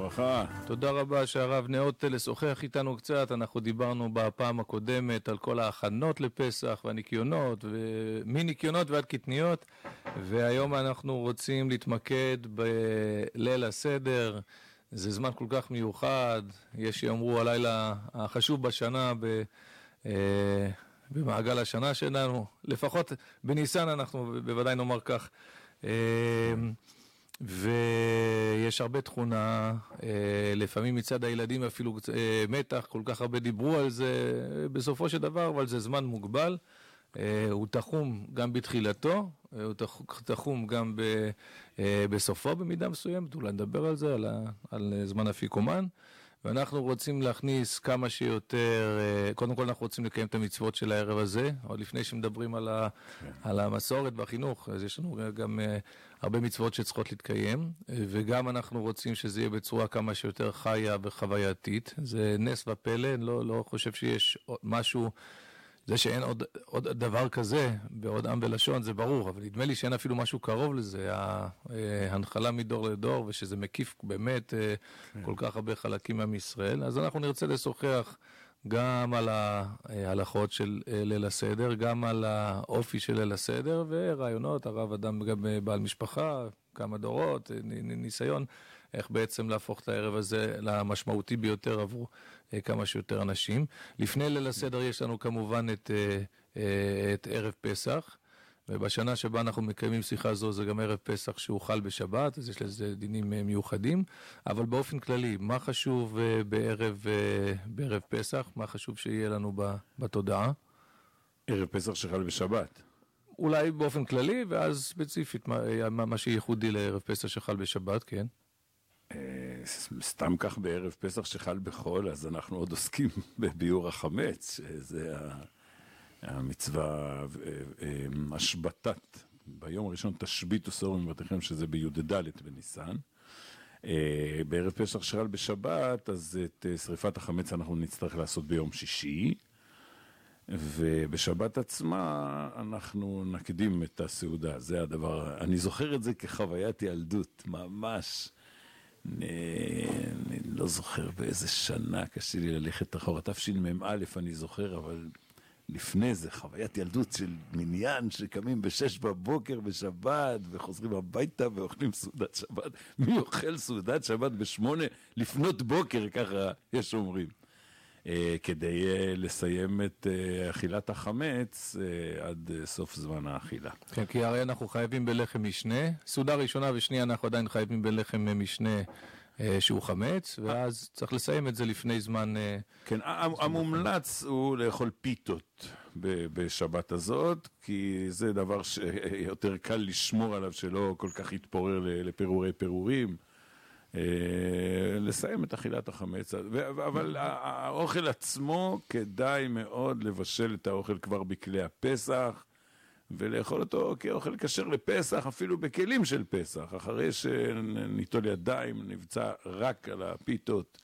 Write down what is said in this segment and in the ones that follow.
וברכה. תודה רבה שהרב נאות לשוחח איתנו קצת. אנחנו דיברנו בפעם הקודמת על כל ההכנות לפסח והניקיונות, מניקיונות ועד קטניות, והיום אנחנו רוצים להתמקד בליל הסדר. זה זמן כל כך מיוחד, יש שיאמרו הלילה החשוב בשנה ב, אה, במעגל השנה שלנו, לפחות בניסן אנחנו בוודאי נאמר כך. ויש הרבה תכונה, אה, לפעמים מצד הילדים אפילו אה, מתח, כל כך הרבה דיברו על זה, בסופו של דבר, אבל זה זמן מוגבל. אה, הוא תחום גם בתחילתו, הוא תחום גם ב, בסופו במידה מסוימת, אולי נדבר על זה, על, ה, על זמן אפיקומן. ואנחנו רוצים להכניס כמה שיותר, קודם כל אנחנו רוצים לקיים את המצוות של הערב הזה, עוד לפני שמדברים על, ה, כן. על המסורת והחינוך, אז יש לנו גם הרבה מצוות שצריכות להתקיים, וגם אנחנו רוצים שזה יהיה בצורה כמה שיותר חיה וחווייתית. זה נס ופלא, אני לא, לא חושב שיש משהו... זה שאין עוד, עוד דבר כזה בעוד עם ולשון זה ברור, אבל נדמה לי שאין אפילו משהו קרוב לזה, ההנחלה מדור לדור, ושזה מקיף באמת אה, כן. כל כך הרבה חלקים מעם ישראל. אז אנחנו נרצה לשוחח גם על ההלכות של אה, ליל הסדר, גם על האופי של ליל הסדר, ורעיונות, הרב אדם גם אה, בעל משפחה, כמה דורות, ניסיון. איך בעצם להפוך את הערב הזה למשמעותי ביותר עבור אה, כמה שיותר אנשים. לפני ליל הסדר יש לנו כמובן את, אה, אה, את ערב פסח. ובשנה שבה אנחנו מקיימים שיחה זו זה גם ערב פסח שהוא חל בשבת, אז יש לזה דינים מיוחדים, אבל באופן כללי, מה חשוב בערב, בערב פסח? מה חשוב שיהיה לנו בתודעה? ערב פסח שחל בשבת. אולי באופן כללי, ואז ספציפית, מה, מה שייחודי לערב פסח שחל בשבת, כן. אה, סתם כך בערב פסח שחל בחול, אז אנחנו עוד עוסקים בביאור החמץ, שזה המצווה, אה, אה, השבתת, ביום הראשון תשביתו סור מבתיכם, שזה בי"ד בניסן. בערב פסח שחל בשבת, אז את שריפת החמץ אנחנו נצטרך לעשות ביום שישי. ובשבת עצמה אנחנו נקדים את הסעודה, זה הדבר, אני זוכר את זה כחוויית ילדות, ממש. אני, אני לא זוכר באיזה שנה, קשה לי ללכת אחורה, תשמ"א אני זוכר, אבל לפני זה חוויית ילדות של מניין שקמים בשש בבוקר בשבת וחוזרים הביתה ואוכלים סעודת שבת. מי אוכל סעודת שבת בשמונה לפנות בוקר, ככה יש אומרים. Uh, כדי uh, לסיים את uh, אכילת החמץ uh, עד uh, סוף זמן האכילה. כן, כי הרי אנחנו חייבים בלחם משנה. סעודה ראשונה ושנייה אנחנו עדיין חייבים בלחם משנה. Uh, שהוא חמץ, ואז צריך לסיים את זה לפני זמן... Uh, כן, המומלץ הוא לאכול פיתות בשבת הזאת, כי זה דבר שיותר קל לשמור עליו, שלא כל כך יתפורר לפירורי פירורים. אה, לסיים את אכילת החמץ, אבל האוכל עצמו, כדאי מאוד לבשל את האוכל כבר בכלי הפסח. ולאכול אותו כאוכל כשר לפסח, אפילו בכלים של פסח, אחרי שניטול ידיים, נבצע רק על הפיתות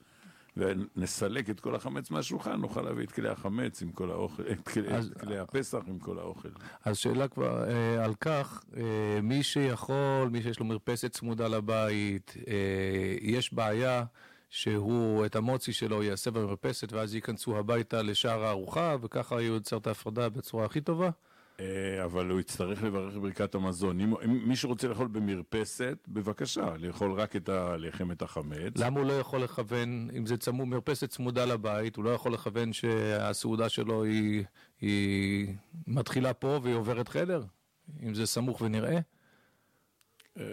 ונסלק את כל החמץ מהשולחן, נוכל להביא את כלי החמץ עם כל האוכל, את כלי, אז, את כלי הפסח עם כל האוכל. אז שאלה כבר אה, על כך, אה, מי שיכול, מי שיש לו מרפסת צמודה לבית, אה, יש בעיה שהוא, את המוצי שלו יעשה במרפסת ואז ייכנסו הביתה לשער הארוחה, וככה יוצר את ההפרדה בצורה הכי טובה? אה, אבל הוא יצטרך לברך ברכת המזון. אם, אם מי שרוצה לאכול במרפסת, בבקשה, לאכול רק את הלחם, את החמץ. למה הוא לא יכול לכוון, אם זה צמוד, מרפסת צמודה לבית, הוא לא יכול לכוון שהסעודה שלו היא, היא מתחילה פה והיא עוברת חדר? אם זה סמוך ונראה? אה,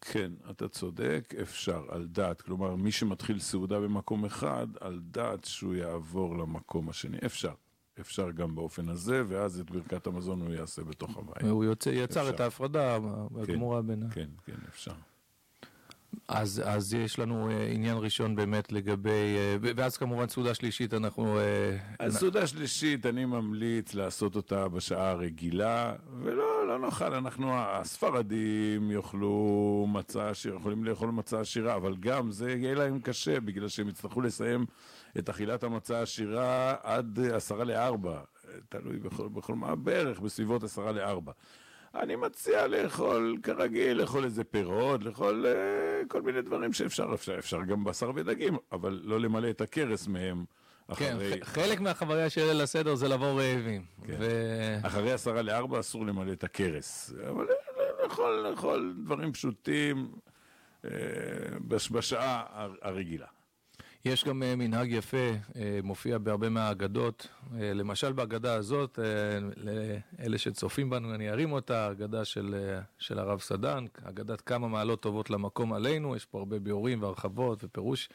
כן, אתה צודק, אפשר, על דעת. כלומר, מי שמתחיל סעודה במקום אחד, על דעת שהוא יעבור למקום השני. אפשר. אפשר גם באופן הזה, ואז את ברכת המזון הוא יעשה בתוך הבית. הוא יוצא, יצר אפשר. את ההפרדה הגמורה כן, בין... כן, כן, אפשר. אז, אז יש לנו אה, עניין ראשון באמת לגבי, אה, ואז כמובן סעודה שלישית אנחנו... אה, אז סעודה שלישית, אני ממליץ לעשות אותה בשעה הרגילה, ולא, לא נאכל, אנחנו, הספרדים יאכלו מצה, יכולים לאכול מצה עשירה, אבל גם זה יהיה להם קשה, בגלל שהם יצטרכו לסיים את אכילת המצה העשירה עד עשרה לארבע, תלוי בכל, בכל מה, בערך בסביבות עשרה לארבע. אני מציע לאכול כרגיל, לאכול איזה פירות, לאכול uh, כל מיני דברים שאפשר, אפשר, אפשר גם בשר ודגים, אבל לא למלא את הכרס מהם. כן, אחרי... כן, חלק מהחוויה של ליל הסדר זה לבוא רעבים. כן. ו... אחרי עשרה לארבע אסור למלא את הכרס, אבל לאכול, לאכול דברים פשוטים uh, בשעה הרגילה. יש גם אה, מנהג יפה, אה, מופיע בהרבה מהאגדות. אה, למשל בהגדה הזאת, לאלה שצופים בנו, אני ארים אותה, אגדה של, של הרב סדן, אגדת כמה מעלות טובות למקום עלינו, יש פה הרבה ביאורים והרחבות ופירוש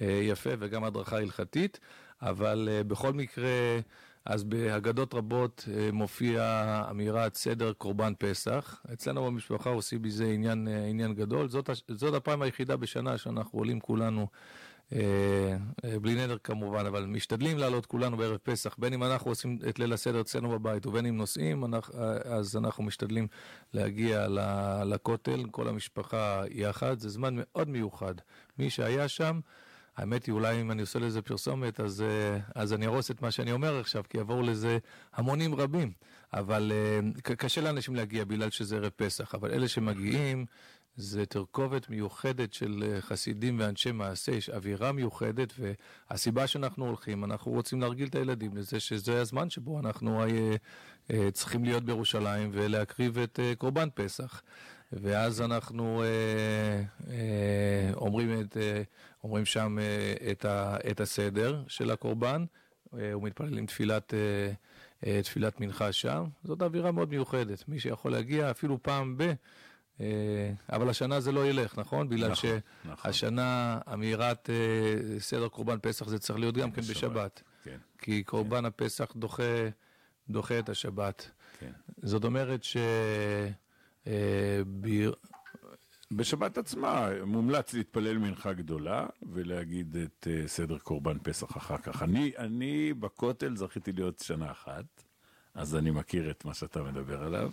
יפה וגם הדרכה הלכתית, אבל בכל מקרה, אז בהגדות רבות מופיע אמירת סדר קורבן פסח. אצלנו במשפחה עושים מזה עניין, עניין גדול. זאת, זאת הפעם היחידה בשנה שאנחנו עולים כולנו. אה, אה, בלי נדר כמובן, אבל משתדלים לעלות כולנו בערב פסח, בין אם אנחנו עושים את ליל הסדר אצלנו בבית ובין אם נוסעים, אז אנחנו משתדלים להגיע לכותל, כל המשפחה יחד, זה זמן מאוד מיוחד. מי שהיה שם, האמת היא, אולי אם אני עושה לזה פרסומת, אז, אה, אז אני ארוס את מה שאני אומר עכשיו, כי יבואו לזה המונים רבים. אבל קשה לאנשים להגיע בגלל שזה ערב פסח, אבל אלה שמגיעים, זה תרכובת מיוחדת של אה, חסידים ואנשי מעשה, יש אווירה מיוחדת, והסיבה שאנחנו הולכים, אנחנו רוצים להרגיל את הילדים לזה שזה הזמן שבו אנחנו אה, אה, צריכים להיות בירושלים ולהקריב את קורבן פסח. ואז אנחנו אומרים, את, אומרים שם את, ה, את הסדר של הקורבן, ומתפללים תפילת... תפילת מנחה שם, זאת אווירה מאוד מיוחדת. מי שיכול להגיע אפילו פעם ב... אה, אבל השנה זה לא ילך, נכון? בגלל נכון, שהשנה נכון. אמירת אה, סדר קורבן פסח זה צריך להיות גם כן בשבת. כן. כי קורבן כן. הפסח דוחה, דוחה את השבת. כן. זאת אומרת ש... אה, ביר... בשבת עצמה מומלץ להתפלל מנחה גדולה ולהגיד את סדר קורבן פסח אחר כך. אני, אני בכותל זכיתי להיות שנה אחת, אז אני מכיר את מה שאתה מדבר עליו.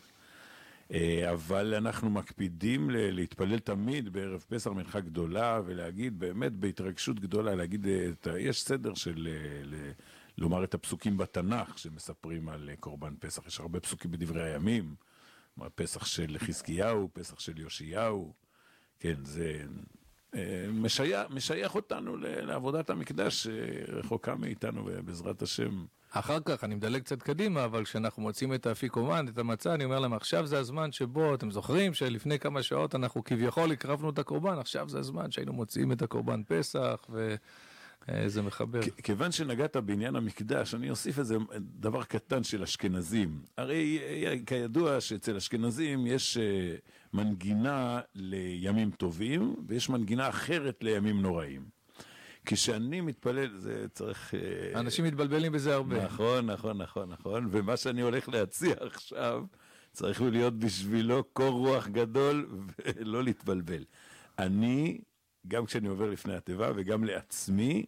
אה, אבל אנחנו מקפידים להתפלל תמיד בערב פסח מנחה גדולה ולהגיד באמת בהתרגשות גדולה, להגיד, אה, יש סדר של אה, לומר את הפסוקים בתנ"ך שמספרים על קורבן פסח, יש הרבה פסוקים בדברי הימים, פסח של חזקיהו, פסח של יאשיהו, כן, זה משייך, משייך אותנו לעבודת המקדש שרחוקה מאיתנו ובעזרת השם. אחר כך אני מדלג קצת קדימה, אבל כשאנחנו מוצאים את האפיקומן, את המצה, אני אומר להם, עכשיו זה הזמן שבו, אתם זוכרים שלפני כמה שעות אנחנו כביכול הקרבנו את הקורבן, עכשיו זה הזמן שהיינו מוציאים את הקורבן פסח, וזה מחבר. כיוון שנגעת בעניין המקדש, אני אוסיף איזה דבר קטן של אשכנזים. הרי כידוע שאצל אשכנזים יש אה, מנגינה לימים טובים, ויש מנגינה אחרת לימים נוראים. כשאני מתפלל, זה צריך... אה, אנשים מתבלבלים בזה הרבה. נכון, נכון, נכון, נכון. ומה שאני הולך להציע עכשיו, צריך להיות בשבילו קור רוח גדול ולא להתבלבל. אני, גם כשאני עובר לפני התיבה וגם לעצמי,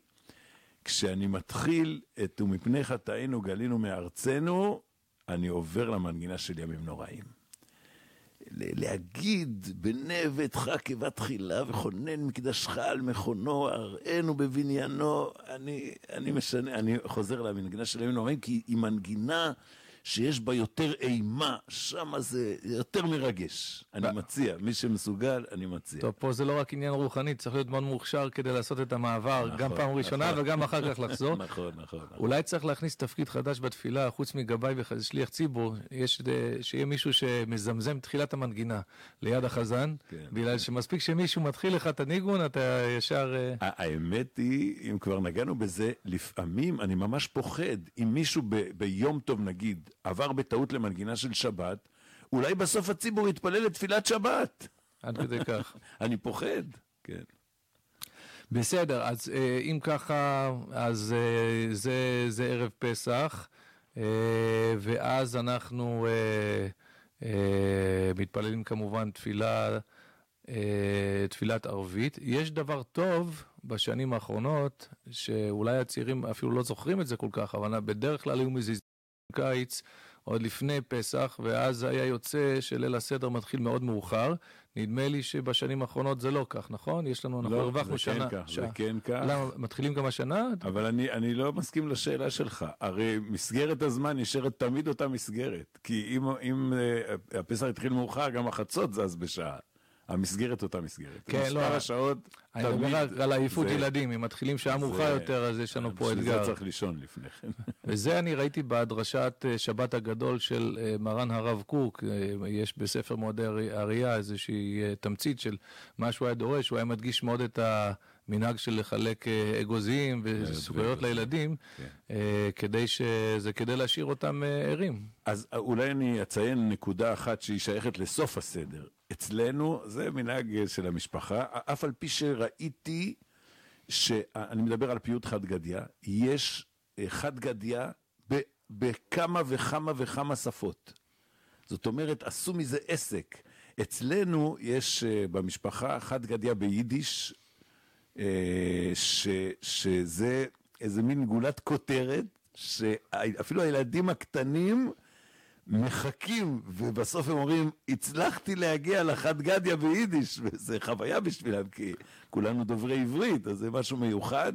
כשאני מתחיל את ומפני חטאינו גלינו מארצנו, אני עובר למנגינה של ימים נוראים. להגיד בנה ביתך כבת תחילה וכונן מקדשך על מכונו, הראינו בבניינו, אני, אני משנה, אני חוזר למנגינה של הימים נוראים, כי היא מנגינה שיש בה יותר אימה, שם זה יותר מרגש. אני מציע, מי שמסוגל, אני מציע. טוב, פה זה לא רק עניין רוחני, צריך להיות מאוד מוכשר כדי לעשות את המעבר, נכון, גם פעם ראשונה נכון. וגם אחר כך לחזור. נכון, נכון. אולי צריך להכניס תפקיד חדש בתפילה, חוץ מגבאי ושליח ציבור, יש, שיהיה מישהו שמזמזם תחילת המנגינה ליד החזן, כן, בגלל. שמספיק שמישהו מתחיל לך את הניגון, אתה ישר... אה, האמת היא, אם כבר נגענו בזה, לפעמים אני ממש פוחד, אם מישהו ביום טוב, נגיד, עבר בטעות למנגינה של שבת, אולי בסוף הציבור יתפלל לתפילת שבת. עד כדי כך. אני פוחד, כן. בסדר, אז אה, אם ככה, אז אה, זה, זה ערב פסח, אה, ואז אנחנו מתפללים כמובן תפילה תפילת ערבית. יש דבר טוב בשנים האחרונות, שאולי הצעירים אפילו לא זוכרים את זה כל כך, אבל בדרך כלל היו מזיזים קיץ. עוד לפני פסח, ואז היה יוצא שליל הסדר מתחיל מאוד מאוחר. נדמה לי שבשנים האחרונות זה לא כך, נכון? יש לנו, אנחנו לא, הרווחנו זה כן שנה. כך. זה כן כך. למה, מתחילים גם השנה? אבל אני, אני לא מסכים לשאלה שלך. הרי מסגרת הזמן נשארת תמיד אותה מסגרת. כי אם, uh, הפסח התחיל מאוחר, גם החצות זז בשעה. המסגרת אותה מסגרת. כן, לא, מספר השעות אני. מדבר על עייפות ילדים, אם מתחילים שעה מאוחר יותר, אז יש לנו פה בשביל אתגר. זה צריך לישון לפני כן. וזה אני ראיתי בהדרשת אה, שבת הגדול של אה, מרן הרב קוק, אה, יש בספר מועדי הראייה איזושהי אה, תמצית של מה שהוא היה דורש, הוא היה מדגיש מאוד את המנהג של לחלק אה, אגוזים וסוכריות ואגוזים, לילדים, כן. אה, כדי שזה כדי להשאיר אותם אה, ערים. אז אולי אני אציין נקודה אחת שהיא שייכת לסוף הסדר. אצלנו זה מנהג אה, של המשפחה, אף על פי שראיתי, שאני מדבר על פיוט חד גדיא, יש אה, חד גדיא ב- בכמה וכמה וכמה שפות. זאת אומרת, עשו מזה עסק. אצלנו יש אה, במשפחה חד גדיא ביידיש, אה, ש, שזה איזה מין גולת כותרת, שאפילו הילדים הקטנים מחכים, ובסוף הם אומרים, הצלחתי להגיע לחד גדיא ביידיש, וזה חוויה בשבילם, כי כולנו דוברי עברית, אז זה משהו מיוחד.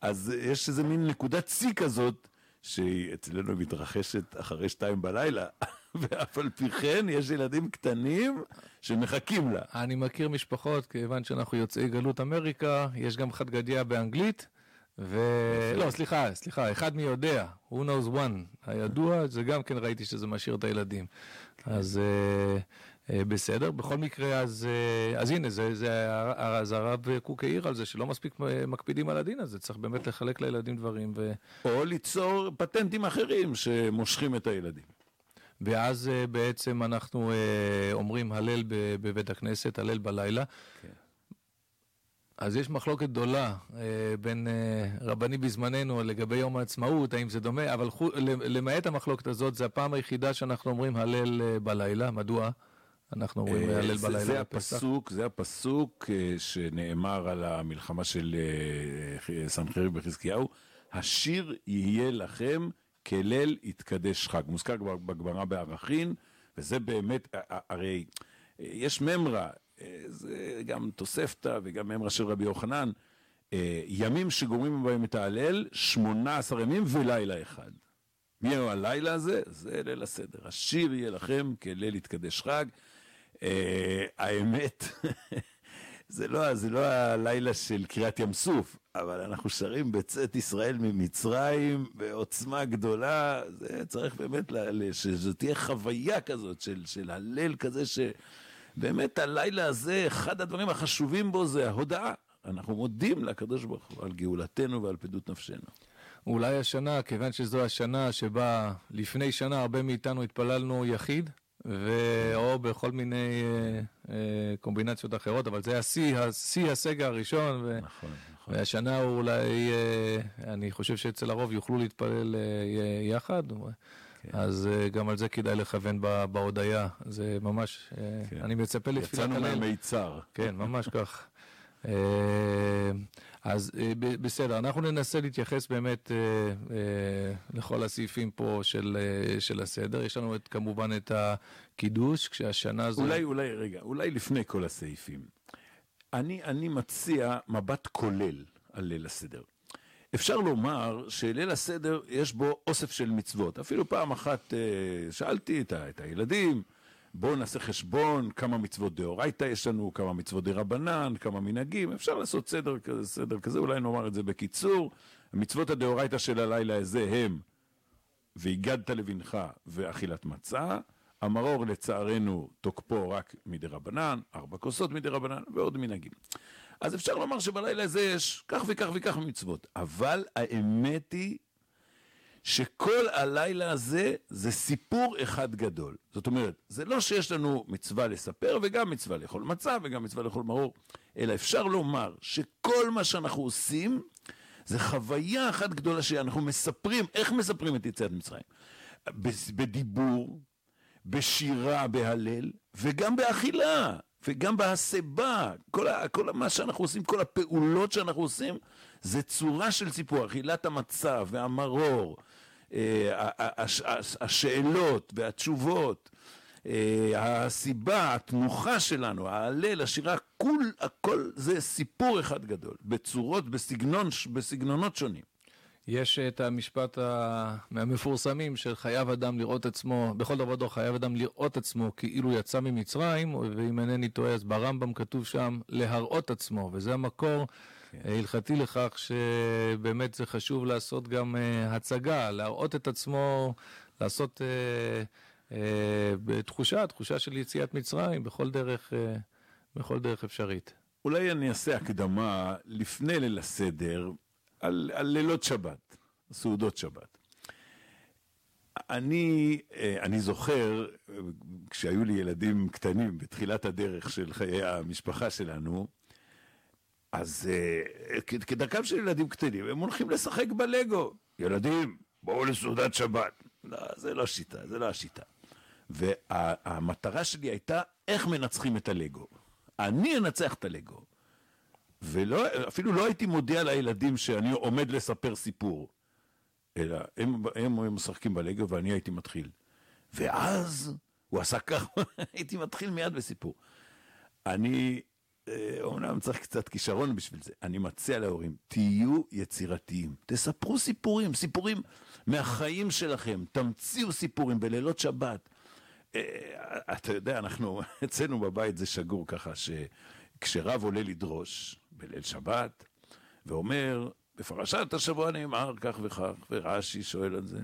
אז יש איזה מין נקודת שיא כזאת, שהיא אצלנו מתרחשת אחרי שתיים בלילה, ואף על פי כן יש ילדים קטנים שמחכים לה. אני מכיר משפחות, כיוון שאנחנו יוצאי גלות אמריקה, יש גם חד גדיא באנגלית, ו... לא, סליחה, סליחה, אחד מי יודע, who knows one, הידוע, זה גם כן ראיתי שזה משאיר את הילדים. אז אה, בסדר, בכל מקרה, אז, אה, אז הנה, זה, זה, אז הרב קוק העיר על זה, שלא מספיק אה, מקפידים על הדין הזה, צריך באמת לחלק לילדים דברים, ו... או ליצור פטנטים אחרים שמושכים את הילדים. ואז אה, בעצם אנחנו אה, אומרים הלל בבית הכנסת, הלל בלילה. כן. אז יש מחלוקת גדולה אה, בין אה, רבנים בזמננו לגבי יום העצמאות, האם זה דומה, אבל למעט המחלוקת הזאת, זה הפעם היחידה שאנחנו אומרים הלל אה, בלילה. מדוע? אנחנו אומרים אה, הלל זה- בלילה זה. הפסוק, זה הפסוק אה, שנאמר על המלחמה של אה, סנחריב בחזקיהו, השיר יהיה לכם כליל יתקדש חג. מוזכר כבר בגמרא בערכין, וזה באמת, הרי יש ממרה, אה, זה גם תוספתא וגם ממרה של רבי יוחנן, ימים שגומרים בהם את ההלל, 18 ימים ולילה אחד. מי הלילה הזה? זה ליל הסדר. השיר יהיה לכם כליל יתקדש חג. אה, האמת, זה לא, זה לא הלילה של קריאת ים סוף, אבל אנחנו שרים בצאת ישראל ממצרים בעוצמה גדולה. זה צריך באמת, שזו תהיה חוויה כזאת של, של הלל כזה, שבאמת הלילה הזה, אחד הדברים החשובים בו זה ההודעה. אנחנו מודים לקדוש ברוך הוא על גאולתנו ועל פדות נפשנו. אולי השנה, כיוון שזו השנה שבה לפני שנה הרבה מאיתנו התפללנו יחיד, ו... בכל מיני אה, אה, קומבינציות אחרות, אבל זה היה שיא, השיא הסגר הראשון, ו... נכון, נכון. והשנה הוא אולי, אה, אני חושב שאצל הרוב יוכלו להתפלל אה, יחד, כן. אז אה, גם על זה כדאי לכוון ב- בהודיה, זה ממש, אה, כן. אני מצפה לתפילת יצאנו הליל. מהמיצר. כן, ממש כך. אה, אז אה, בסדר, אנחנו ננסה להתייחס באמת אה, אה, לכל הסעיפים פה של, של הסדר. יש לנו את, כמובן את הקידוש, כשהשנה זו... אולי, אולי, רגע, אולי לפני כל הסעיפים. אני, אני מציע מבט כולל על ליל הסדר. אפשר לומר שליל הסדר יש בו אוסף של מצוות. אפילו פעם אחת שאלתי את הילדים, בואו נעשה חשבון כמה מצוות דאורייתא יש לנו, כמה מצוות דרבנן, כמה מנהגים. אפשר לעשות סדר כזה, סדר כזה, אולי נאמר את זה בקיצור. מצוות הדאורייתא של הלילה הזה הם והגדת לבנך ואכילת מצה. המרור לצערנו תוקפו רק מדרבנן, ארבע כוסות מדרבנן ועוד מנהגים. אז אפשר לומר שבלילה הזה יש כך וכך וכך מצוות, אבל האמת היא שכל הלילה הזה זה סיפור אחד גדול. זאת אומרת, זה לא שיש לנו מצווה לספר וגם מצווה לאכול מצה וגם מצווה לאכול מרור, אלא אפשר לומר שכל מה שאנחנו עושים זה חוויה אחת גדולה שאנחנו מספרים, איך מספרים את יציאת מצרים? בדיבור, בשירה, בהלל, וגם באכילה. וגם בהסבה, כל, כל מה שאנחנו עושים, כל הפעולות שאנחנו עושים, זה צורה של סיפור, אכילת המצב והמרור, השאלות והתשובות, אה, הסיבה, התנוחה שלנו, ההלל, השירה, כול, הכל זה סיפור אחד גדול, בצורות, בסגנון, בסגנונות שונים. יש את המשפט מהמפורסמים של חייב אדם לראות עצמו, בכל דבר דור חייב אדם לראות עצמו כאילו יצא ממצרים, ואם אינני טועה אז ברמב"ם כתוב שם להראות עצמו, וזה המקור. הלכתי לכך שבאמת זה חשוב לעשות גם uh, הצגה, להראות את עצמו, לעשות uh, uh, בתחושה, תחושה של יציאת מצרים בכל דרך, בכל דרך אפשרית. אולי אני אעשה הקדמה לפני ליל הסדר. על, על לילות שבת, סעודות שבת. אני, אה, אני זוכר, כשהיו לי ילדים קטנים בתחילת הדרך של חיי המשפחה שלנו, אז אה, כדרכם של ילדים קטנים, הם הולכים לשחק בלגו. ילדים, בואו לסעודת שבת. לא, זה לא שיטה, זה לא השיטה. והמטרה שלי הייתה איך מנצחים את הלגו. אני אנצח את הלגו. ואפילו לא הייתי מודיע לילדים שאני עומד לספר סיפור, אלא הם, הם, הם משחקים בלגו ואני הייתי מתחיל. ואז הוא עשה ככה, הייתי מתחיל מיד בסיפור. אני, אומנם אה, צריך קצת כישרון בשביל זה, אני מציע להורים, תהיו יצירתיים, תספרו סיפורים, סיפורים מהחיים שלכם, תמציאו סיפורים בלילות שבת. אה, אתה יודע, אנחנו, אצלנו בבית זה שגור ככה, שכשרב עולה לדרוש, בליל שבת, ואומר, בפרשת השבוע נאמר כך וכך, ורש"י שואל על זה.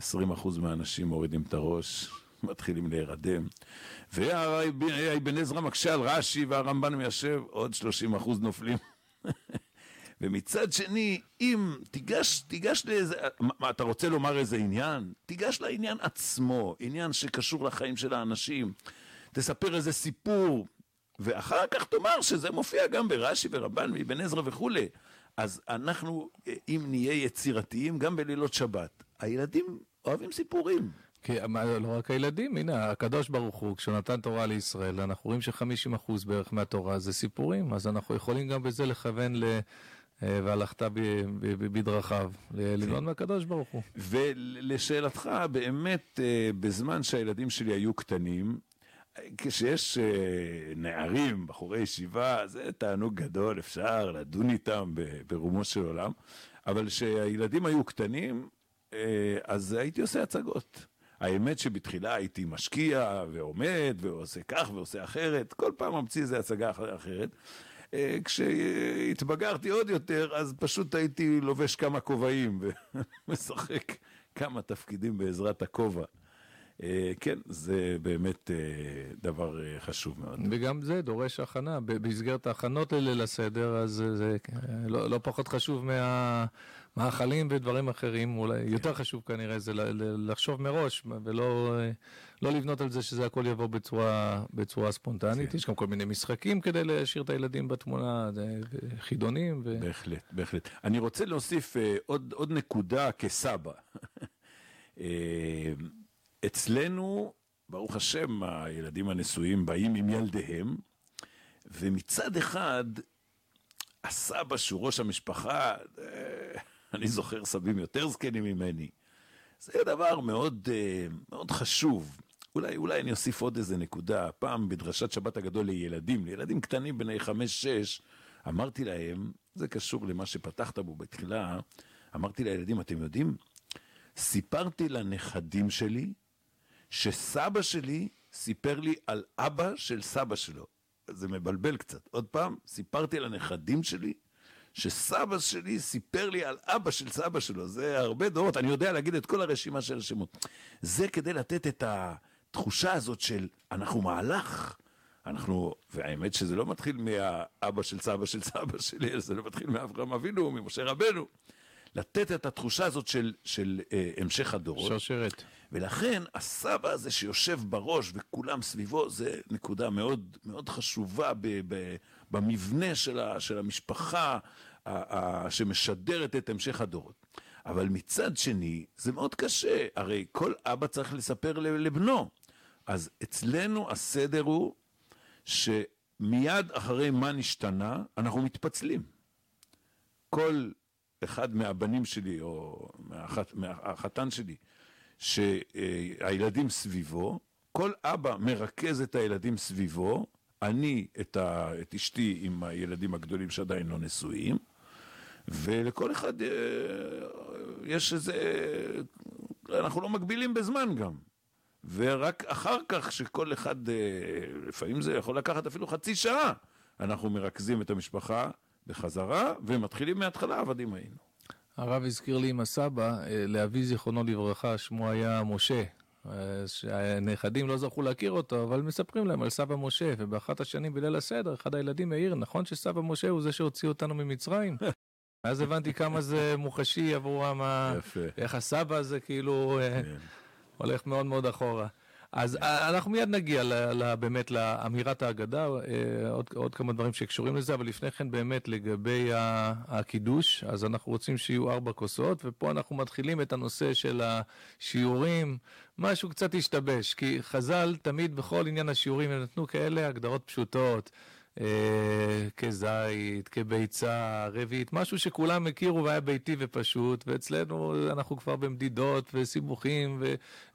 20% מהאנשים מורידים את הראש, מתחילים להירדם. ואבן עזרא מקשה על רש"י והרמב"ן מיישב, עוד 30% נופלים. ומצד שני, אם תיגש, תיגש לאיזה, מה, אתה רוצה לומר איזה עניין? תיגש לעניין עצמו, עניין שקשור לחיים של האנשים. תספר איזה סיפור, ואחר כך תאמר שזה מופיע גם ברש"י ורבן ואבן עזרא וכולי. אז אנחנו, אם נהיה יצירתיים, גם בלילות שבת, הילדים אוהבים סיפורים. כי לא רק הילדים, הנה, הקדוש ברוך הוא, כשהוא נתן תורה לישראל, אנחנו רואים ש-50% בערך מהתורה זה סיפורים, אז אנחנו יכולים גם בזה לכוון ל... אה, והלכת בדרכיו, ללמוד כן. מהקדוש ברוך הוא. ולשאלתך, באמת, אה, בזמן שהילדים שלי היו קטנים, כשיש אה, נערים, בחורי ישיבה, זה תענוג גדול, אפשר לדון איתם ברומו של עולם, אבל כשהילדים היו קטנים, אז הייתי עושה הצגות. האמת שבתחילה הייתי משקיע ועומד ועושה כך ועושה אחרת, כל פעם ממציא איזה הצגה אחרת. אה, כשהתבגרתי עוד יותר, אז פשוט הייתי לובש כמה כובעים ומשחק כמה תפקידים בעזרת הכובע. אה, כן, זה באמת אה, דבר חשוב מאוד. וגם זה דורש הכנה. במסגרת ההכנות לליל הסדר, אז זה לא, לא פחות חשוב מהמאכלים ודברים אחרים. אולי. יותר חשוב כנראה זה לחשוב מראש, ולא לא לבנות על זה שזה הכל יבוא בצורה, בצורה ספונטנית. כן. יש גם כל מיני משחקים כדי להשאיר את הילדים בתמונה, חידונים. ו... בהחלט, בהחלט. אני רוצה להוסיף עוד, עוד נקודה כסבא. אצלנו, ברוך השם, הילדים הנשואים באים עם ילדיהם, ומצד אחד, הסבא שהוא ראש המשפחה, אה, אני זוכר סבים יותר זקנים ממני, זה דבר מאוד, אה, מאוד חשוב. אולי, אולי אני אוסיף עוד איזה נקודה. פעם בדרשת שבת הגדול לילדים, לילדים קטנים בני חמש-שש, אמרתי להם, זה קשור למה שפתחת בו בתחילה, אמרתי לילדים, אתם יודעים, סיפרתי לנכדים שלי שסבא שלי סיפר לי על אבא של סבא שלו. זה מבלבל קצת. עוד פעם, סיפרתי לנכדים שלי שסבא שלי סיפר לי על אבא של סבא שלו. זה הרבה דורות, אני יודע להגיד את כל הרשימה של השמות. זה כדי לתת את התחושה הזאת של אנחנו מהלך. אנחנו, והאמת שזה לא מתחיל מהאבא של סבא של סבא שלי, זה לא מתחיל מאברהם אבינו, ממשה רבנו. לתת את התחושה הזאת של, של אה, המשך הדורות. שרשרת. ולכן הסבא הזה שיושב בראש וכולם סביבו, זה נקודה מאוד, מאוד חשובה ב, ב, במבנה של, ה, של המשפחה שמשדרת את המשך הדורות. אבל מצד שני, זה מאוד קשה, הרי כל אבא צריך לספר לבנו. אז אצלנו הסדר הוא שמיד אחרי מה נשתנה, אנחנו מתפצלים. כל אחד מהבנים שלי, או מהחת, מהחתן שלי, שהילדים סביבו, כל אבא מרכז את הילדים סביבו, אני את, ה, את אשתי עם הילדים הגדולים שעדיין לא נשואים, ולכל אחד אה, יש איזה... אנחנו לא מגבילים בזמן גם. ורק אחר כך, שכל אחד, אה, לפעמים זה יכול לקחת אפילו חצי שעה, אנחנו מרכזים את המשפחה בחזרה, ומתחילים מההתחלה, עבדים היינו. הרב הזכיר לי עם הסבא, אה, לאבי זיכרונו לברכה, שמו היה משה. שהנכדים לא זכו להכיר אותו, אבל מספרים להם על סבא משה, ובאחת השנים בליל הסדר, אחד הילדים העיר, נכון שסבא משה הוא זה שהוציא אותנו ממצרים? אז הבנתי כמה זה מוחשי עבורם, איך הסבא הזה כאילו כן. הולך מאוד מאוד אחורה. אז אה, אנחנו מיד נגיע באמת לאמירת ההגדה, אה, עוד, עוד כמה דברים שקשורים לזה, אבל לפני כן באמת לגבי הקידוש, אז אנחנו רוצים שיהיו ארבע כוסות, ופה אנחנו מתחילים את הנושא של השיעורים, משהו קצת השתבש, כי חז"ל תמיד בכל עניין השיעורים הם נתנו כאלה הגדרות פשוטות. אה, כזית, כביצה, רביעית, משהו שכולם הכירו והיה ביתי ופשוט, ואצלנו אנחנו כבר במדידות וסיבוכים,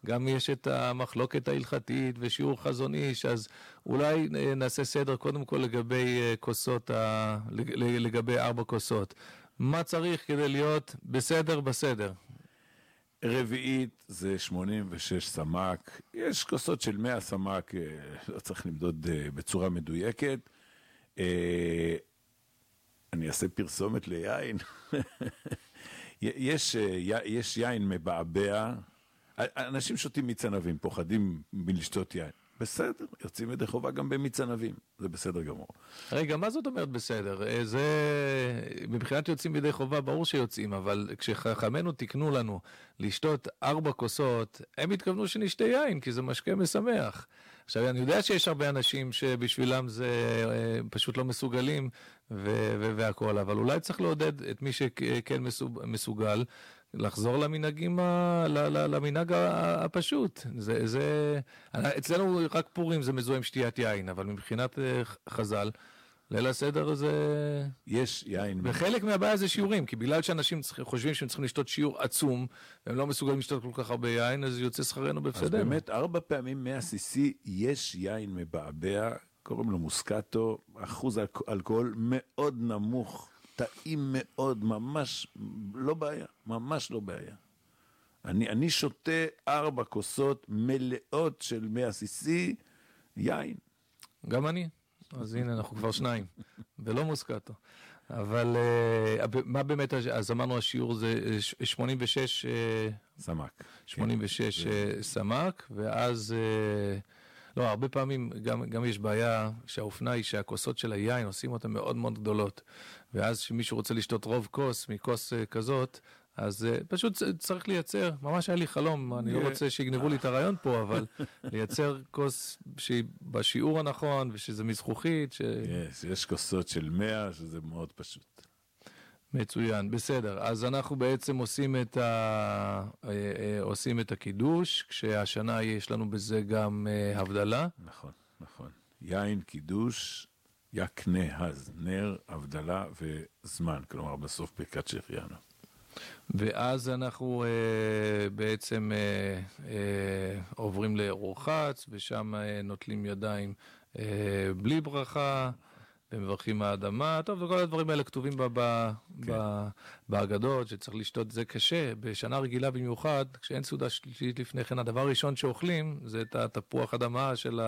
וגם יש את המחלוקת ההלכתית ושיעור חזון איש, אז אולי אה, נעשה סדר קודם כל לגבי אה, כוסות, ה... לגבי ארבע כוסות. מה צריך כדי להיות בסדר בסדר? רביעית זה 86 סמ"ק, יש כוסות של 100 סמ"ק, לא צריך למדוד בצורה מדויקת. אה, אני אעשה פרסומת ליין. יש, אה, יש יין מבעבע, אנשים שותים מיץ ענבים, פוחדים מלשתות יין. בסדר, יוצאים ידי חובה גם במיץ ענבים, זה בסדר גמור. רגע, מה זאת אומרת בסדר? אה, זה, מבחינת יוצאים ידי חובה, ברור שיוצאים, אבל כשחכמינו תיקנו לנו לשתות ארבע כוסות, הם התכוונו שנשתה יין, כי זה משקה משמח. עכשיו, אני יודע שיש הרבה אנשים שבשבילם זה אה, פשוט לא מסוגלים והכול, אבל אולי צריך לעודד את מי שכן מסוגל. לחזור למנהגים, ה... למנהג הפשוט. זה, זה... אצלנו רק פורים זה מזוהה עם שתיית יין, אבל מבחינת אה, חז"ל, ליל הסדר זה... יש יין. וחלק מהבעיה זה שיעורים, כי בגלל שאנשים חושבים שהם צריכים לשתות שיעור עצום, והם לא מסוגלים לשתות כל כך הרבה יין, אז יוצא שכרנו בהפסדנו. אז באמת, ארבע פעמים מהסיסי יש יין מבעבע, קוראים לו מוסקטו, אחוז אלכוהול מאוד נמוך, טעים מאוד, ממש לא בעיה, ממש לא בעיה. אני, אני שותה ארבע כוסות מלאות של 100 cc יין. גם אני. אז הנה, אנחנו כבר שניים, ולא מוסקטו. אבל אה, מה באמת, אז אמרנו השיעור זה 86... אה, אה, סמ"ק. 86 כן. סמ"ק, ואז... לא, הרבה פעמים גם, גם יש בעיה שהאופנה היא שהכוסות של היין עושים אותן מאוד מאוד גדולות. ואז כשמישהו רוצה לשתות רוב כוס מכוס כזאת, אז uh, פשוט צריך לייצר, ממש היה לי חלום, אני לא רוצה שיגנבו לי את הרעיון פה, אבל לייצר כוס שהיא בשיעור הנכון, ושזה מזכוכית. ש... יש, יש כוסות של 100, שזה מאוד פשוט. מצוין, בסדר. אז אנחנו בעצם עושים את, ה... אה, אה, עושים את הקידוש, כשהשנה יש לנו בזה גם הבדלה. נכון, נכון. יין, קידוש, יקנה אז, נר, הבדלה וזמן, כלומר בסוף ברכת שהחיינו. ואז אנחנו אה, בעצם אה, אה, עוברים לרוחץ, ושם אה, נוטלים ידיים אה, בלי ברכה, ומברכים האדמה. טוב, וכל הדברים האלה כתובים ב, ב, כן. ב, בהגדות, שצריך לשתות, זה קשה. בשנה רגילה במיוחד, כשאין סעודה שלישית לפני כן, הדבר הראשון שאוכלים זה את התפוח אדמה של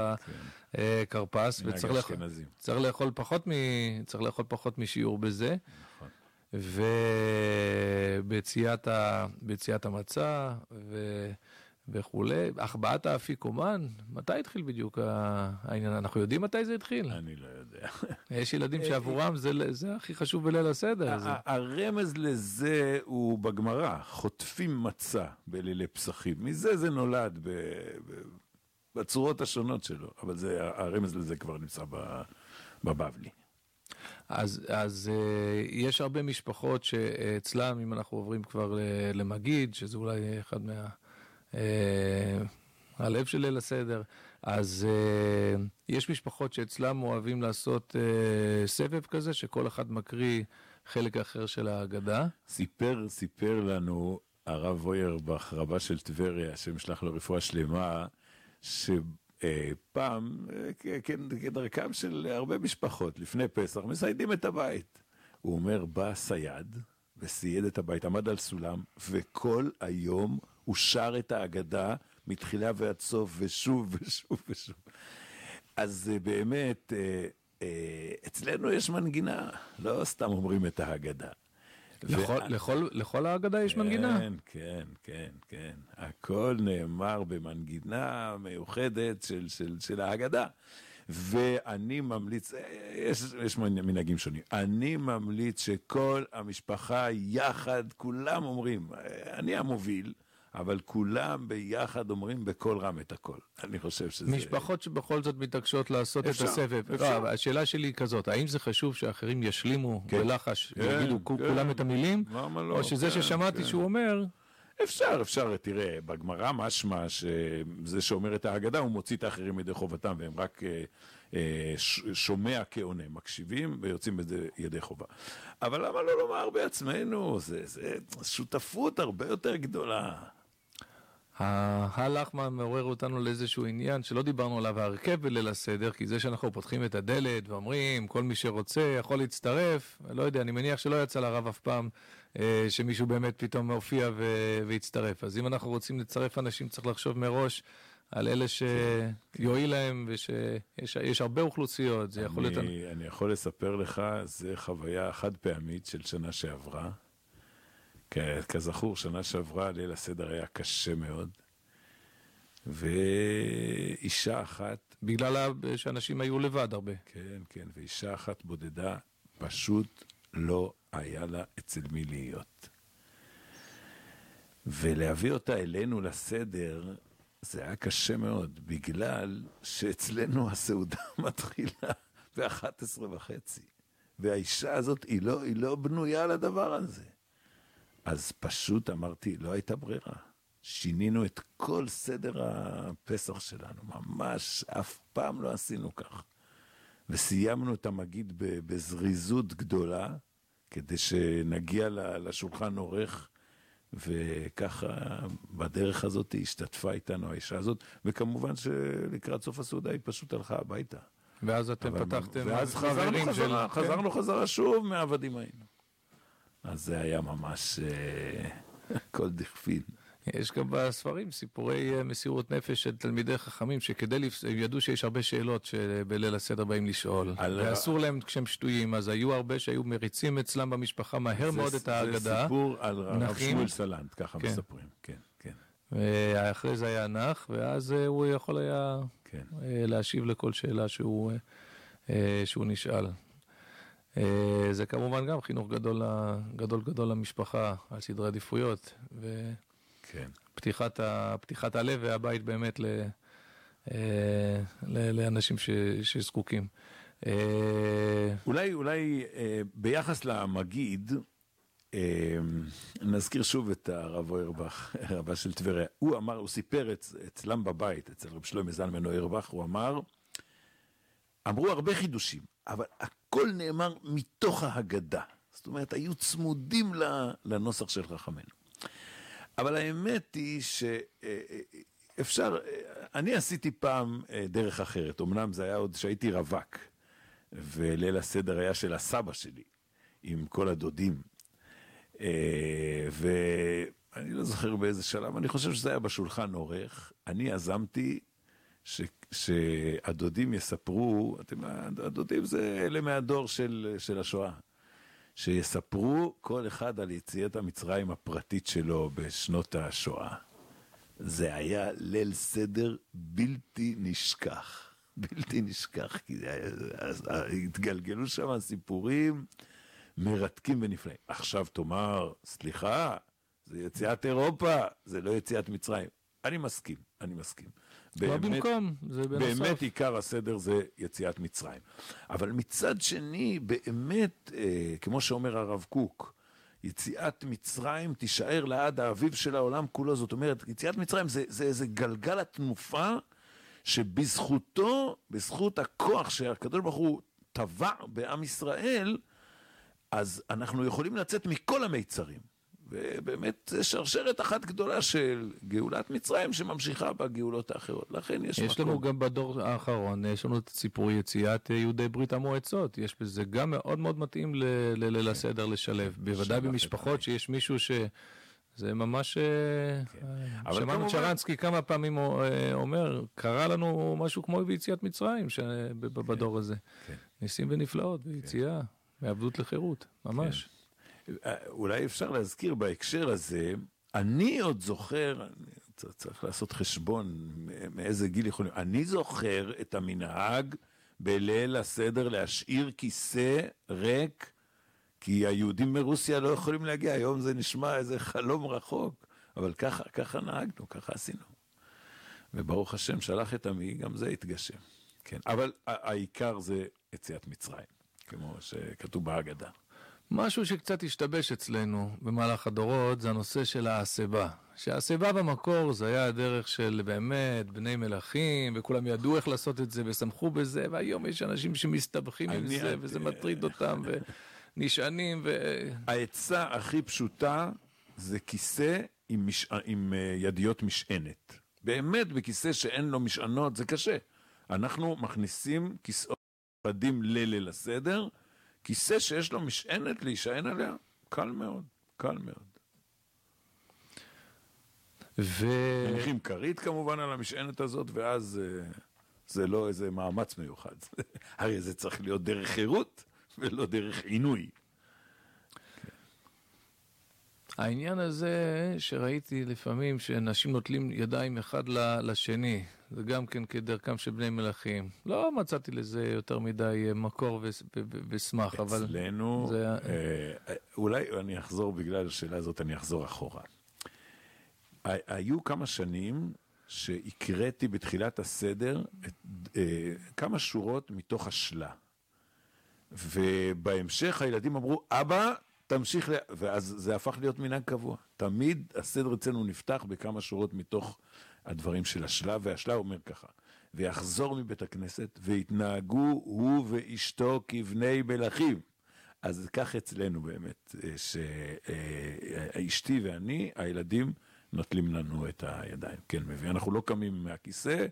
הכרפס, כן. וצריך לאכול, לאכול, פחות מ, לאכול פחות משיעור בזה. נכון. וביציאת המצה ו... וכולי. החבאת האפיקומן, מתי התחיל בדיוק העניין? אנחנו יודעים מתי זה התחיל? אני לא יודע. יש ילדים שעבורם זה, זה הכי חשוב בליל הסדר. הרמז לזה הוא בגמרא, חוטפים מצה בלילי פסחים. מזה זה נולד ב... בצורות השונות שלו, אבל זה, הרמז לזה כבר נמצא בבבלי. אז, אז uh, יש הרבה משפחות שאצלם, אם אנחנו עוברים כבר למגיד, שזה אולי אחד מה... Uh, הלב של ליל הסדר, אז uh, יש משפחות שאצלם אוהבים לעשות uh, סבב כזה, שכל אחד מקריא חלק אחר של ההגדה. סיפר, סיפר לנו הרב ווירבך, רבה של טבריה, השם ישלח לו רפואה שלמה, שפעם, כדרכם של הרבה משפחות, לפני פסח, מסיידים את הבית. הוא אומר, בא סייד וסייד את הבית, עמד על סולם, וכל היום הוא שר את ההגדה מתחילה ועד סוף, ושוב ושוב ושוב. אז באמת, אה, אה, אצלנו יש מנגינה, לא סתם אומרים את ההגדה. לכל. לכל, לכל ההגדה יש כן, מנגינה? כן, כן, כן, כן. הכל נאמר במנגינה מיוחדת של, של, של ההגדה. ואני ממליץ, יש, יש מנהגים שונים, אני ממליץ שכל המשפחה יחד, כולם אומרים, אני המוביל, אבל כולם ביחד אומרים בקול רם את הכל. אני חושב שזה... משפחות שבכל זאת מתעקשות לעשות אפשר, את הסבב. אפשר. לא, השאלה שלי היא כזאת, האם זה חשוב שאחרים ישלימו כן. בלחש, כן, יגידו כן. כולם את המילים? למה לא? או שזה כן, ששמעתי כן. שהוא אומר... אפשר, אפשר, תראה, בגמרא משמע שזה שאומר את ההגדה, הוא מוציא את האחרים ידי חובתם, והם רק אה, אה, שומע כעונה, מקשיבים ויוצאים ידי חובה. אבל למה לא לומר בעצמנו? זה, זה שותפות הרבה יותר גדולה. הלחמה מעורר אותנו לאיזשהו עניין שלא דיברנו עליו ההרכב בליל הסדר, כי זה שאנחנו פותחים את הדלת ואומרים כל מי שרוצה יכול להצטרף, לא יודע, אני מניח שלא יצא לרב אף פעם אה, שמישהו באמת פתאום הופיע והצטרף. אז אם אנחנו רוצים לצרף אנשים צריך לחשוב מראש על אלה שיועיל להם ושיש הרבה אוכלוסיות, זה יכול להיות... אני יכול לספר לך, זו חוויה חד פעמית של שנה שעברה. כזכור, שנה שעברה ליל הסדר היה קשה מאוד, ואישה אחת... בגלל שאנשים היו לבד הרבה. כן, כן, ואישה אחת בודדה, פשוט לא היה לה אצל מי להיות. ולהביא אותה אלינו לסדר, זה היה קשה מאוד, בגלל שאצלנו הסעודה מתחילה ב-11 וחצי. והאישה הזאת, היא לא, היא לא בנויה לדבר הזה. אז פשוט אמרתי, לא הייתה ברירה. שינינו את כל סדר הפסח שלנו, ממש אף פעם לא עשינו כך. וסיימנו את המגיד בזריזות גדולה, כדי שנגיע לשולחן עורך, וככה בדרך הזאת השתתפה איתנו האישה הזאת, וכמובן שלקראת סוף הסעודה היא פשוט הלכה הביתה. ואז אתם פתחתם ואז חזרנו חזרה, של... חזרנו כן. חזרה שוב מהעבדים היינו. אז זה היה ממש אה, כל דכפין. יש גם בספרים סיפורי אה, מסירות נפש של תלמידי חכמים, שכדי, לפ... הם ידעו שיש הרבה שאלות שבליל הסדר באים לשאול, על... ואסור להם כשהם שטויים, אז היו הרבה שהיו מריצים אצלם במשפחה מהר זה, מאוד את ההגדה. זה סיפור על הרב שמואל סלנט, ככה כן. מספרים, כן, כן. ואחרי זה היה נח, ואז אה, הוא יכול היה כן. להשיב לכל שאלה שהוא, שהוא נשאל. אה, זה כמובן גם חינוך גדול, גדול גדול למשפחה על סדרי עדיפויות. ופתיחת כן. הלב והבית באמת ל, אה, ל, לאנשים ש, שזקוקים. אה, אולי, אולי ביחס למגיד, נזכיר שוב את הרב אוירבך, רבה של טבריה. הוא אמר, הוא סיפר אצלם בבית, אצל רב שלמה זלמן אוירבך, הוא אמר, אמרו הרבה חידושים, אבל הכל נאמר מתוך ההגדה. זאת אומרת, היו צמודים לנוסח של חכמינו. אבל האמת היא שאפשר, אני עשיתי פעם אה, דרך אחרת, אמנם זה היה עוד שהייתי רווק, וליל הסדר היה של הסבא שלי, עם כל הדודים. אה, ואני לא זוכר באיזה שלב, אני חושב שזה היה בשולחן עורך, אני יזמתי ש, שהדודים יספרו, אתם, הדודים זה אלה מהדור של, של השואה, שיספרו כל אחד על יציאת המצרים הפרטית שלו בשנות השואה. זה היה ליל סדר בלתי נשכח, בלתי נשכח, כי התגלגלו שם סיפורים מרתקים ונפלאים. עכשיו תאמר, סליחה, זה יציאת אירופה, זה לא יציאת מצרים. אני מסכים, אני מסכים. לא במקום, זה בנוסף. באמת עיקר הסדר זה יציאת מצרים. אבל מצד שני, באמת, אה, כמו שאומר הרב קוק, יציאת מצרים תישאר לעד האביב של העולם כולו. זאת אומרת, יציאת מצרים זה, זה איזה גלגל התנופה שבזכותו, בזכות הכוח שהקדוש ברוך הוא טבע בעם ישראל, אז אנחנו יכולים לצאת מכל המיצרים. ובאמת שרשרת אחת גדולה של גאולת מצרים שממשיכה בגאולות האחרות. לכן יש, יש מקום. לנו גם בדור האחרון, יש לנו את סיפור יציאת יהודי ברית המועצות. יש בזה גם מאוד מאוד מתאים ל- ל- ליל הסדר לשלב. בוודאי שלח את במשפחות שיש מישהו ש... זה ממש... אה, אבל שמענו כמובן- צ'רנסקי כמה פעמים אה, אומר, קרה לנו משהו כמו ביציאת מצרים ש- ב- בדור הזה. כן. ניסים ונפלאות, ביציאה, מעבדות לחירות, ממש. אה, אולי אפשר להזכיר בהקשר הזה, אני עוד זוכר, צריך לעשות חשבון מאיזה גיל יכולים, אני זוכר את המנהג בליל הסדר להשאיר כיסא ריק, כי היהודים מרוסיה לא יכולים להגיע, היום זה נשמע איזה חלום רחוק, אבל ככה, ככה נהגנו, ככה עשינו. וברוך השם שלח את עמי, גם זה התגשם. כן, אבל העיקר זה יציאת מצרים, כמו שכתוב בהגדה. משהו שקצת השתבש אצלנו במהלך הדורות זה הנושא של ההסבה. שההסבה במקור זה היה הדרך של באמת בני מלכים, וכולם ידעו איך לעשות את זה ושמחו בזה, והיום יש אנשים שמסתבכים עם זה, וזה מטריד אותם, ונשענים, ו... העצה הכי פשוטה זה כיסא עם, מש... עם אה, ידיות משענת. באמת, בכיסא שאין לו משענות זה קשה. אנחנו מכניסים כיסאות פדים לליל הסדר, כיסא שיש לו משענת להישען עליה, קל מאוד, קל מאוד. ו... מניחים כרית כמובן על המשענת הזאת, ואז אה, זה לא איזה מאמץ מיוחד. הרי זה צריך להיות דרך חירות ולא דרך עינוי. העניין הזה שראיתי לפעמים שאנשים נוטלים ידיים אחד לשני, זה גם כן כדרכם של בני מלכים. לא מצאתי לזה יותר מדי אה, מקור וס- ו- ו- ושמח, אבל... אצלנו, זה- אה, אולי אני אחזור, בגלל השאלה הזאת אני אחזור אחורה. היו כמה שנים שהקראתי בתחילת הסדר את, אה, כמה שורות מתוך השלה. ובהמשך הילדים אמרו, אבא, תמשיך, ל... ואז זה הפך להיות מנהג קבוע. תמיד הסדר אצלנו נפתח בכמה שורות מתוך הדברים של השלה, והשלה אומר ככה, ויחזור מבית הכנסת, ויתנהגו הוא ואשתו כבני מלכים. אז כך אצלנו באמת, אה, שאשתי ואני, הילדים נוטלים לנו את הידיים. כן, מבין, אנחנו לא קמים מהכיסא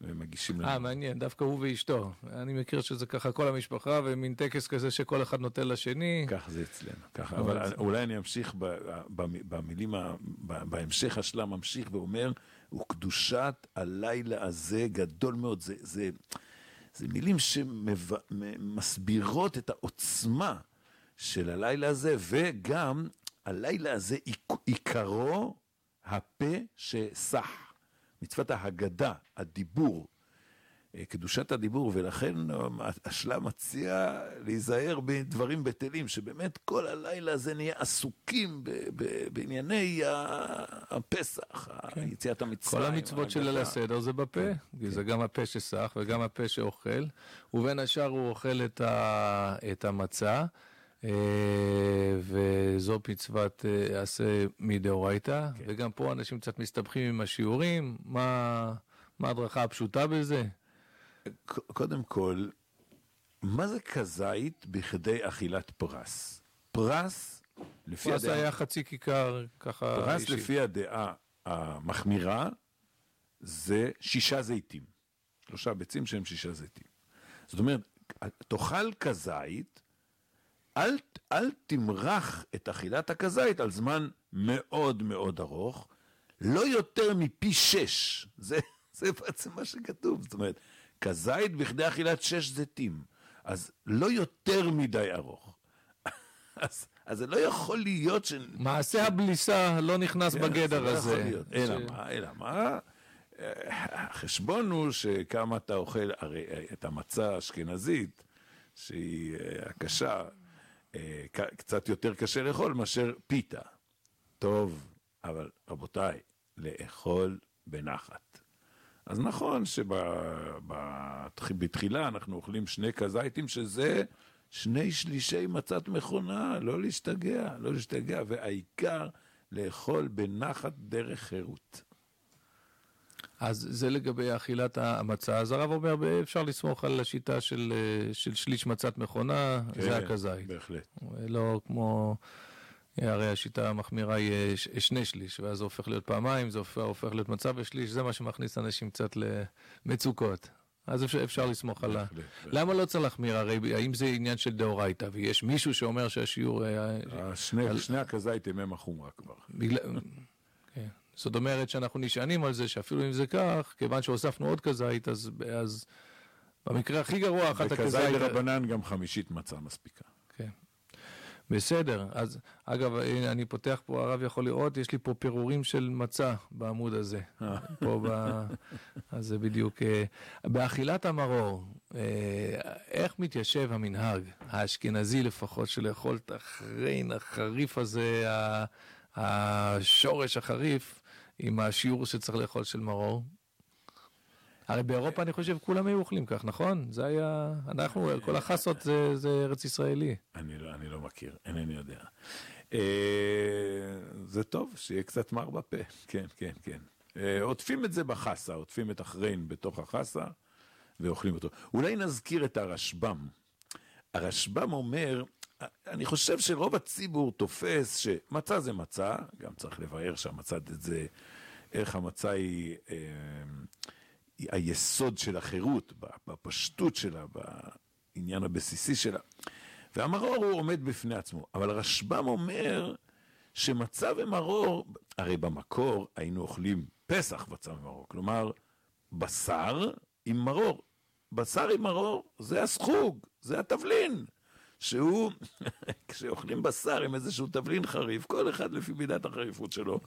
ומגישים לנו. אה, מעניין, דווקא הוא ואשתו. אני מכיר שזה ככה כל המשפחה, ומין טקס כזה שכל אחד נותן לשני. כך זה אצלנו, ככה, אבל אבל אולי אני אמשיך במילים, בהמשך השלה ממשיך ואומר, וקדושת הלילה הזה גדול מאוד, זה, זה, זה מילים שמסבירות את העוצמה של הלילה הזה, וגם הלילה הזה עיק- עיקרו הפה שסח, מצוות ההגדה, הדיבור. אה, קדושת הדיבור, ולכן אה, השלה מציע להיזהר בדברים בטלים, שבאמת כל הלילה הזה נהיה עסוקים ב- ב- בענייני הפסח, יציאת המצרים. כל המצוות של ליל ההגדה. הסדר זה בפה, כי זה גם הפה שסח וגם הפה שאוכל, ובין השאר הוא אוכל את, ה, את המצה, וזו מצוות אה, עשה מדאורייתא, וגם פה אנשים קצת מסתבכים עם השיעורים, מה, מה ההדרכה הפשוטה בזה? קודם כל, מה זה כזית בכדי אכילת פרס? פרס, לפי פרס הדעה, היה חצי כיכר, ככה פרס אישי. לפי הדעה המחמירה, זה שישה זיתים. שלושה ביצים שהם שישה זיתים. זאת אומרת, תאכל כזית, אל, אל תמרח את אכילת הכזית על זמן מאוד מאוד ארוך, לא יותר מפי שש. זה, זה בעצם מה שכתוב. זאת אומרת, כזית בכדי אכילת שש זיתים. אז לא יותר מדי ארוך. אז, אז זה לא יכול להיות ש... מעשה הבליסה לא נכנס בגדר זה לא יכול הזה. להיות. אלא מה, אלא מה? אה, החשבון הוא שכמה אתה אוכל, הרי אה, את המצה האשכנזית, שהיא אה, הקשה, קצת יותר קשה לאכול מאשר פיתה. טוב, אבל רבותיי, לאכול בנחת. אז נכון שבתחילה אנחנו אוכלים שני כזיתים, שזה שני שלישי מצת מכונה, לא להשתגע, לא להשתגע, והעיקר לאכול בנחת דרך חירות. אז זה לגבי אכילת המצה. אז הרב אומר, אפשר לסמוך על השיטה של, אה, של שליש מצת מכונה, כן, זה הכזית. בהחלט. לא כמו, הרי השיטה המחמירה היא ש- שני שליש, ואז זה הופך להיות פעמיים, זה הופך, הופך להיות מצה ושליש, זה מה שמכניס אנשים קצת למצוקות. אז אפשר, אפשר לסמוך על ה... למה לא צריך להחמיר? הרי האם זה עניין של דאורייתא, ויש מישהו שאומר שהשיעור... אה, השני, שני הכזית הם הם החומרה כבר. זאת אומרת שאנחנו נשענים על זה שאפילו אם זה כך, כיוון שהוספנו עוד כזית, אז, אז במקרה הכי גרוע, אחת הכזית... דרבנן גם חמישית מצה מספיקה. כן. בסדר, אז אגב, אני פותח פה, הרב יכול לראות, יש לי פה פירורים של מצה בעמוד הזה. פה ב... אז זה בדיוק... אה, באכילת המרור, אה, איך מתיישב המנהג, האשכנזי לפחות, של לאכול את החריין החריף הזה, השורש החריף, עם השיעור שצריך לאכול של מרור? הרי באירופה אני חושב כולם היו אוכלים כך, נכון? זה היה... אנחנו, כל החסות זה, זה ארץ ישראלי. אני לא, אני לא מכיר, אינני יודע. אה, זה טוב, שיהיה קצת מר בפה, כן, כן, כן. אה, עוטפים את זה בחסה, עוטפים את החריין בתוך החסה ואוכלים אותו. אולי נזכיר את הרשב"ם. הרשב"ם אומר, אני חושב שרוב הציבור תופס שמצה זה מצה, גם צריך לבאר שהמצה זה, איך המצה היא, אה, היא היסוד של החירות, בפשטות שלה, בעניין הבסיסי שלה. והמרור הוא עומד בפני עצמו. אבל הרשב"ם אומר שמצה ומרור, הרי במקור היינו אוכלים פסח מצה ומרור, כלומר בשר עם מרור. בשר עם מרור זה הסחוג, זה התבלין. שהוא, כשאוכלים בשר עם איזשהו תבלין חריף, כל אחד לפי מידת החריפות שלו,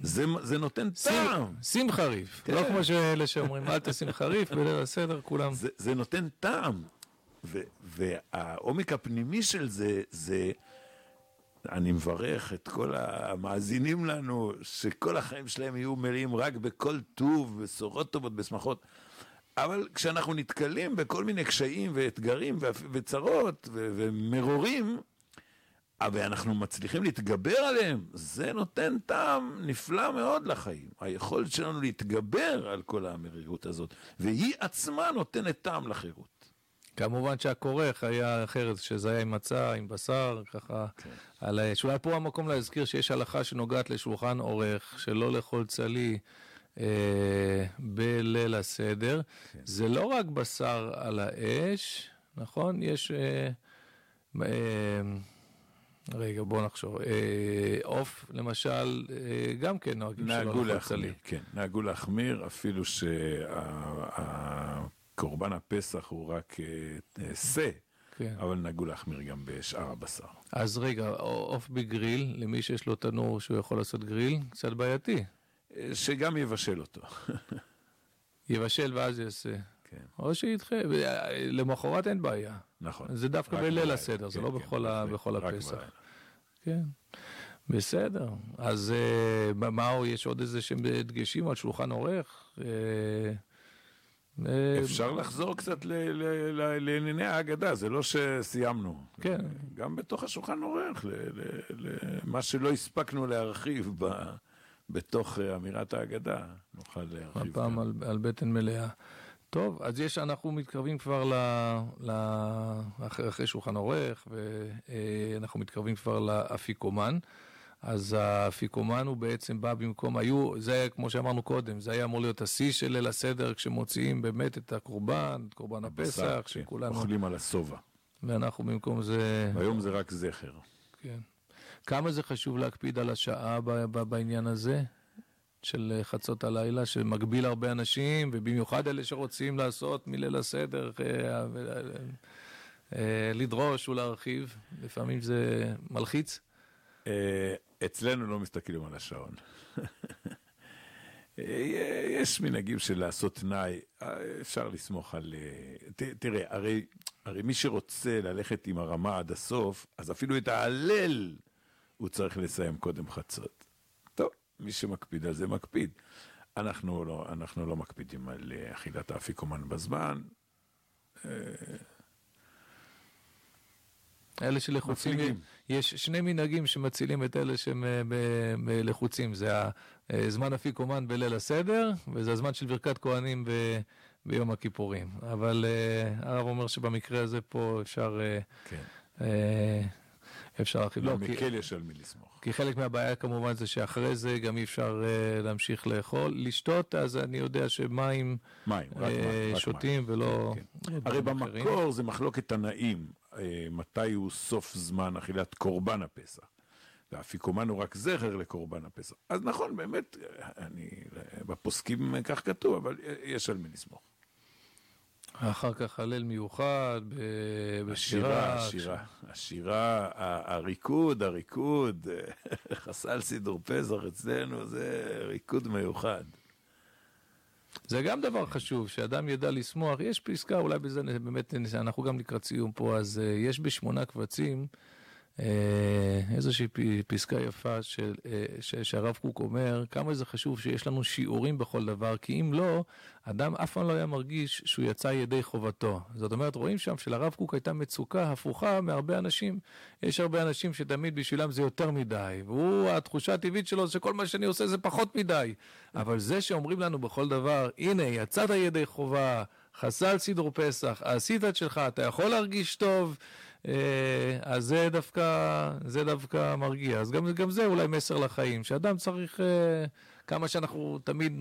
זה, זה נותן טעם. שים חריף, כן. לא כמו שאלה שאומרים, אל תשים חריף, בליל הסדר כולם. זה, זה נותן טעם. ו, והעומק הפנימי של זה, זה, אני מברך את כל המאזינים לנו, שכל החיים שלהם יהיו מלאים רק בכל טוב, בשורות טובות, בשמחות. אבל כשאנחנו נתקלים בכל מיני קשיים ואתגרים וצרות ומרורים, ואנחנו מצליחים להתגבר עליהם, זה נותן טעם נפלא מאוד לחיים. היכולת שלנו להתגבר על כל המרירות הזאת, והיא עצמה נותנת טעם לחירות. כמובן שהכורך היה אחרת, שזה היה עם מצה, עם בשר, ככה. כן. על... שאולי פה המקום להזכיר שיש הלכה שנוגעת לשולחן עורך, שלא לאכול צלי. אה, בליל הסדר. כן. זה לא רק בשר על האש, נכון? יש... אה, אה, רגע, בוא נחשוב. עוף, אה, למשל, אה, גם כן נוהגים שלא לאכול צלי. כן, נהגו להחמיר, אפילו שקורבן הפסח הוא רק שא. כן. אבל נהגו להחמיר גם בשאר הבשר. אז רגע, עוף בגריל, למי שיש לו תנור שהוא יכול לעשות גריל, קצת בעייתי. שגם יבשל אותו. יבשל ואז יעשה. כן. או שידחה, למחרת אין בעיה. נכון. זה דווקא בליל הסדר, כן, זה לא כן, בכל, ה, בכל הפסח. כן, בסדר. אז uh, מה, יש עוד איזה שהם דגשים על שולחן עורך? Uh, אפשר לחזור קצת לענייני ההגדה, זה לא שסיימנו. כן. גם בתוך השולחן עורך, למה שלא הספקנו להרחיב. בתוך אמירת ההגדה, נוכל להרחיב. הפעם על, על בטן מלאה. טוב, אז יש, אנחנו מתקרבים כבר ל... ל אחרי, אחרי שולחן עורך, ואנחנו מתקרבים כבר לאפיקומן. אז האפיקומן הוא בעצם בא במקום, היו, זה היה כמו שאמרנו קודם, זה היה אמור להיות השיא של ליל הסדר, כשמוציאים באמת את הקורבן, את קורבן הפסח, שכולנו... אוכלים על השובע. ואנחנו במקום זה... והיום זה רק זכר. כן. כמה זה חשוב להקפיד על השעה בעניין הזה? של חצות הלילה, שמגביל הרבה אנשים, ובמיוחד אלה שרוצים לעשות מליל הסדר, אה, אה, לדרוש ולהרחיב, לפעמים זה מלחיץ. אה, אצלנו לא מסתכלים על השעון. יש מנהגים של לעשות תנאי, אפשר לסמוך על... תראה, הרי, הרי מי שרוצה ללכת עם הרמה עד הסוף, אז אפילו את ההלל הוא צריך לסיים קודם חצות. טוב, מי שמקפיד על זה מקפיד. אנחנו לא, אנחנו לא מקפידים על אה, אכילת האפיקומן בזמן. אה, אלה שלחוצים, יש שני מנהגים שמצילים את אלה שהם אה, לחוצים, זה אה, זמן אפיקומן בליל הסדר, וזה הזמן של ברכת כהנים ב, ביום הכיפורים. אבל uh, הרב אומר שבמקרה הזה פה אפשר... Uh, כן. Uh, אפשר... לא, מקל יש על מי לסמוך. כי חלק מהבעיה כמובן זה שאחרי זה גם אי אפשר uh, להמשיך לאכול. לשתות, אז אני יודע שמים מים, רק, uh, שותים רק ולא... כן, כן. הרי במקור אחרים. זה מחלוקת תנאים, uh, מתי הוא סוף זמן אכילת קורבן הפסח. והאפיקומן הוא רק זכר לקורבן הפסח. אז נכון, באמת, אני, בפוסקים כך כתוב, אבל יש על מי לסמוך. אחר כך הלל מיוחד, בשירה. השירה, השירה, הריקוד, הריקוד, חסל סידור פסח אצלנו, זה ריקוד מיוחד. זה גם דבר חשוב, שאדם ידע לשמוח. יש פסקה, אולי בזה באמת, אנחנו גם לקראת סיום פה, אז אה, יש בשמונה קבצים. אה, איזושהי פסקה יפה של, אה, שהרב קוק אומר, כמה זה חשוב שיש לנו שיעורים בכל דבר, כי אם לא, אדם אף פעם לא היה מרגיש שהוא יצא ידי חובתו. זאת אומרת, רואים שם שלרב קוק הייתה מצוקה הפוכה מהרבה אנשים. יש הרבה אנשים שתמיד בשבילם זה יותר מדי, והוא, התחושה הטבעית שלו זה שכל מה שאני עושה זה פחות מדי. אבל זה שאומרים לנו בכל דבר, הנה, יצאת ידי חובה, חסל סידור פסח, עשית את שלך, אתה יכול להרגיש טוב. אה, אז זה דווקא, זה דווקא מרגיע. אז גם, גם זה אולי מסר לחיים, שאדם צריך, אה, כמה שאנחנו תמיד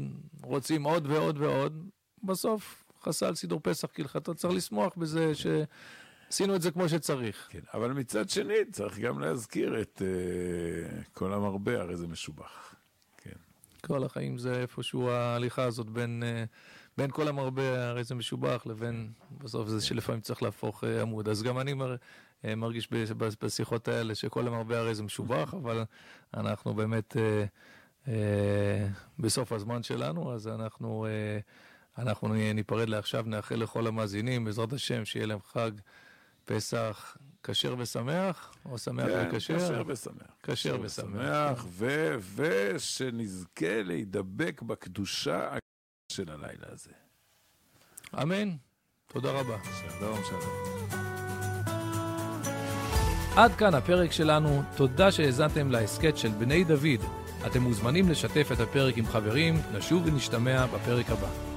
רוצים עוד ועוד ועוד, בסוף חסל סידור פסח כהלכתו, צריך לשמוח בזה שעשינו את זה כמו שצריך. כן, אבל מצד שני צריך גם להזכיר את uh, כל המרבה, הרי זה משובח. כן. כל החיים זה איפשהו ההליכה הזאת בין... Uh, בין כל המרבה, הרי זה משובח, לבין בסוף זה שלפעמים צריך להפוך uh, עמוד. אז גם אני מר, uh, מרגיש בשיחות האלה שכל המרבה הרי זה משובח, אבל אנחנו באמת uh, בסוף הזמן שלנו, אז אנחנו, אנחנו ניפרד לעכשיו, נאחל לכל המאזינים, בעזרת השם, שיהיה להם חג פסח כשר ושמח, או שמח כן, וכשר? כשר ושמח. כשר ושמח. ושנזכה להידבק בקדושה של הלילה הזה. אמן. תודה רבה. שלום, שלום. עד כאן הפרק שלנו, תודה שהאזנתם להסכת של בני דוד. אתם מוזמנים לשתף את הפרק עם חברים, נשוב ונשתמע בפרק הבא.